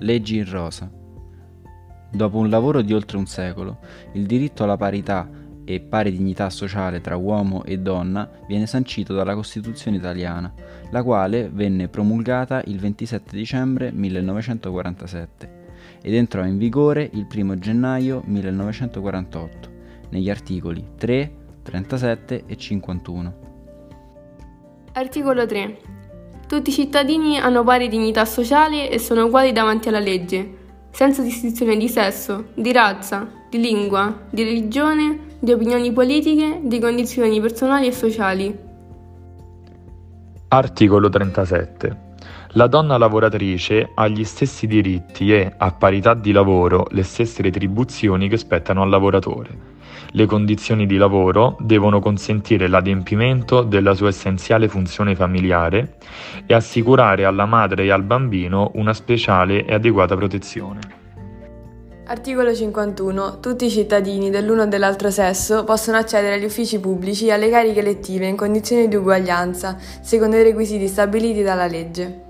Leggi in rosa. Dopo un lavoro di oltre un secolo, il diritto alla parità e pari dignità sociale tra uomo e donna viene sancito dalla Costituzione italiana, la quale venne promulgata il 27 dicembre 1947 ed entrò in vigore il 1 gennaio 1948 negli articoli 3, 37 e 51. Articolo 3. Tutti i cittadini hanno pari dignità sociale e sono uguali davanti alla legge, senza distinzione di sesso, di razza, di lingua, di religione, di opinioni politiche, di condizioni personali e sociali. Articolo 37. La donna lavoratrice ha gli stessi diritti e, a parità di lavoro, le stesse retribuzioni che spettano al lavoratore. Le condizioni di lavoro devono consentire l'adempimento della sua essenziale funzione familiare e assicurare alla madre e al bambino una speciale e adeguata protezione. Articolo 51. Tutti i cittadini dell'uno o dell'altro sesso possono accedere agli uffici pubblici e alle cariche elettive in condizioni di uguaglianza, secondo i requisiti stabiliti dalla legge.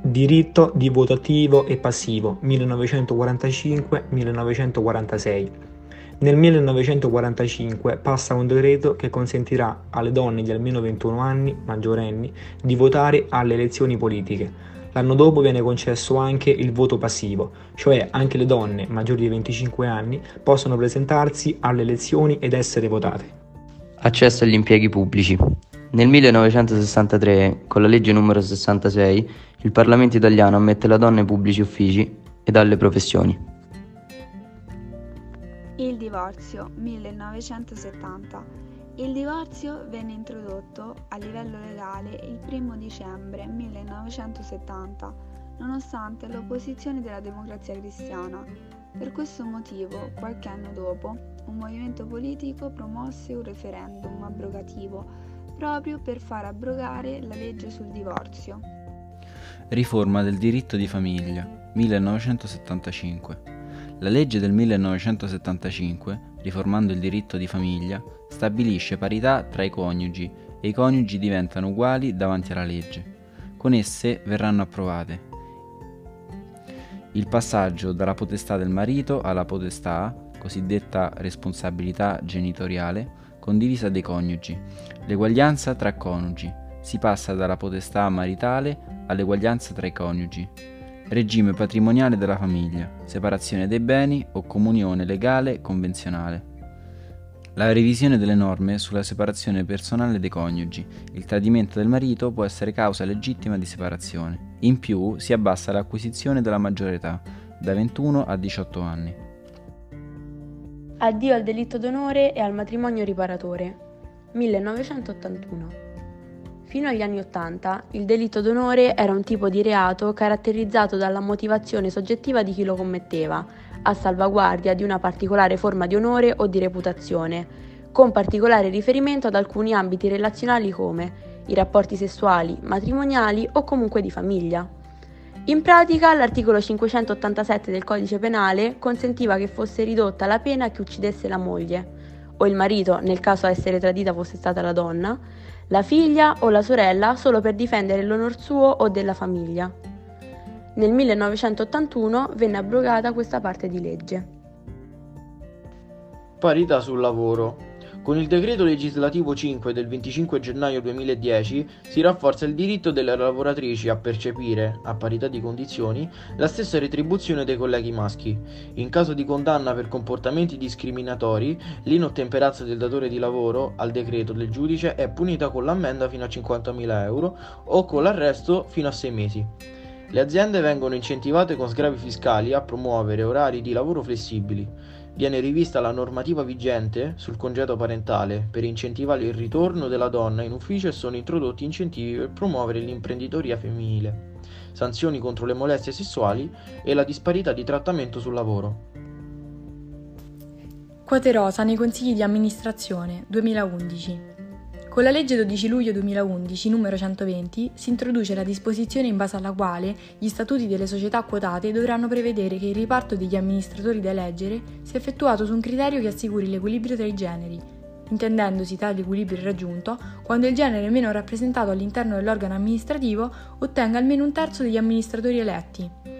Diritto di voto attivo e passivo 1945-1946. Nel 1945 passa un decreto che consentirà alle donne di almeno 21 anni, maggiorenni, di votare alle elezioni politiche. L'anno dopo viene concesso anche il voto passivo, cioè anche le donne maggiori di 25 anni possono presentarsi alle elezioni ed essere votate. Accesso agli impieghi pubblici. Nel 1963, con la legge numero 66, il Parlamento italiano ammette la donna ai pubblici uffici ed alle professioni. Il divorzio 1970. Il divorzio venne introdotto a livello legale il 1 dicembre 1970, nonostante l'opposizione della democrazia cristiana. Per questo motivo, qualche anno dopo, un movimento politico promosse un referendum abrogativo proprio per far abrogare la legge sul divorzio. Riforma del diritto di famiglia 1975. La legge del 1975, riformando il diritto di famiglia, stabilisce parità tra i coniugi e i coniugi diventano uguali davanti alla legge. Con esse verranno approvate. Il passaggio dalla potestà del marito alla potestà, cosiddetta responsabilità genitoriale, condivisa dei coniugi, l'eguaglianza tra coniugi, si passa dalla potestà maritale all'eguaglianza tra i coniugi, regime patrimoniale della famiglia, separazione dei beni o comunione legale convenzionale. La revisione delle norme sulla separazione personale dei coniugi. Il tradimento del marito può essere causa legittima di separazione. In più si abbassa l'acquisizione della maggiore età, da 21 a 18 anni. Addio al delitto d'onore e al matrimonio riparatore. 1981. Fino agli anni Ottanta, il delitto d'onore era un tipo di reato caratterizzato dalla motivazione soggettiva di chi lo commetteva, a salvaguardia di una particolare forma di onore o di reputazione, con particolare riferimento ad alcuni ambiti relazionali come i rapporti sessuali, matrimoniali o comunque di famiglia. In pratica, l'articolo 587 del codice penale consentiva che fosse ridotta la pena a chi uccidesse la moglie, o il marito nel caso a essere tradita fosse stata la donna, la figlia o la sorella solo per difendere l'onor suo o della famiglia. Nel 1981 venne abrogata questa parte di legge. Parità sul lavoro. Con il decreto legislativo 5 del 25 gennaio 2010 si rafforza il diritto delle lavoratrici a percepire, a parità di condizioni, la stessa retribuzione dei colleghi maschi. In caso di condanna per comportamenti discriminatori, l'inottemperanza del datore di lavoro al decreto del giudice è punita con l'ammenda fino a 50.000 euro o con l'arresto fino a 6 mesi. Le aziende vengono incentivate con sgravi fiscali a promuovere orari di lavoro flessibili. Viene rivista la normativa vigente sul congedo parentale per incentivare il ritorno della donna in ufficio e sono introdotti incentivi per promuovere l'imprenditoria femminile, sanzioni contro le molestie sessuali e la disparità di trattamento sul lavoro. Quote rosa nei consigli di amministrazione 2011. Con la legge 12 luglio 2011 numero 120 si introduce la disposizione in base alla quale gli statuti delle società quotate dovranno prevedere che il riparto degli amministratori da eleggere sia effettuato su un criterio che assicuri l'equilibrio tra i generi, intendendosi tale equilibrio raggiunto quando il genere meno rappresentato all'interno dell'organo amministrativo ottenga almeno un terzo degli amministratori eletti.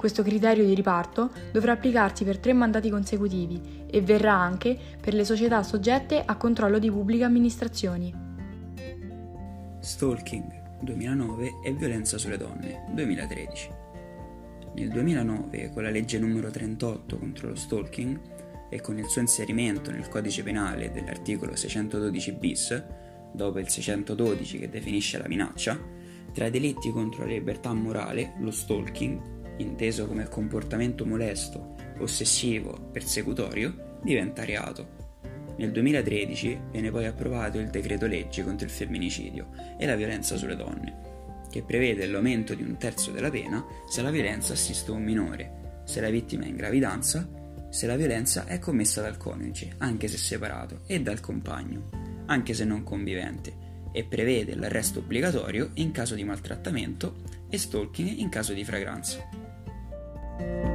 Questo criterio di riparto dovrà applicarsi per tre mandati consecutivi e verrà anche per le società soggette a controllo di pubbliche amministrazioni. Stalking 2009 e violenza sulle donne 2013. Nel 2009, con la legge numero 38 contro lo stalking e con il suo inserimento nel codice penale dell'articolo 612 bis, dopo il 612 che definisce la minaccia, tra i delitti contro la libertà morale, lo stalking, inteso come comportamento molesto, ossessivo, persecutorio, diventa reato. Nel 2013 viene poi approvato il decreto legge contro il femminicidio e la violenza sulle donne, che prevede l'aumento di un terzo della pena se la violenza assiste un minore, se la vittima è in gravidanza, se la violenza è commessa dal coniuge, anche se separato, e dal compagno, anche se non convivente, e prevede l'arresto obbligatorio in caso di maltrattamento e stalking in caso di fragranza. Thank you.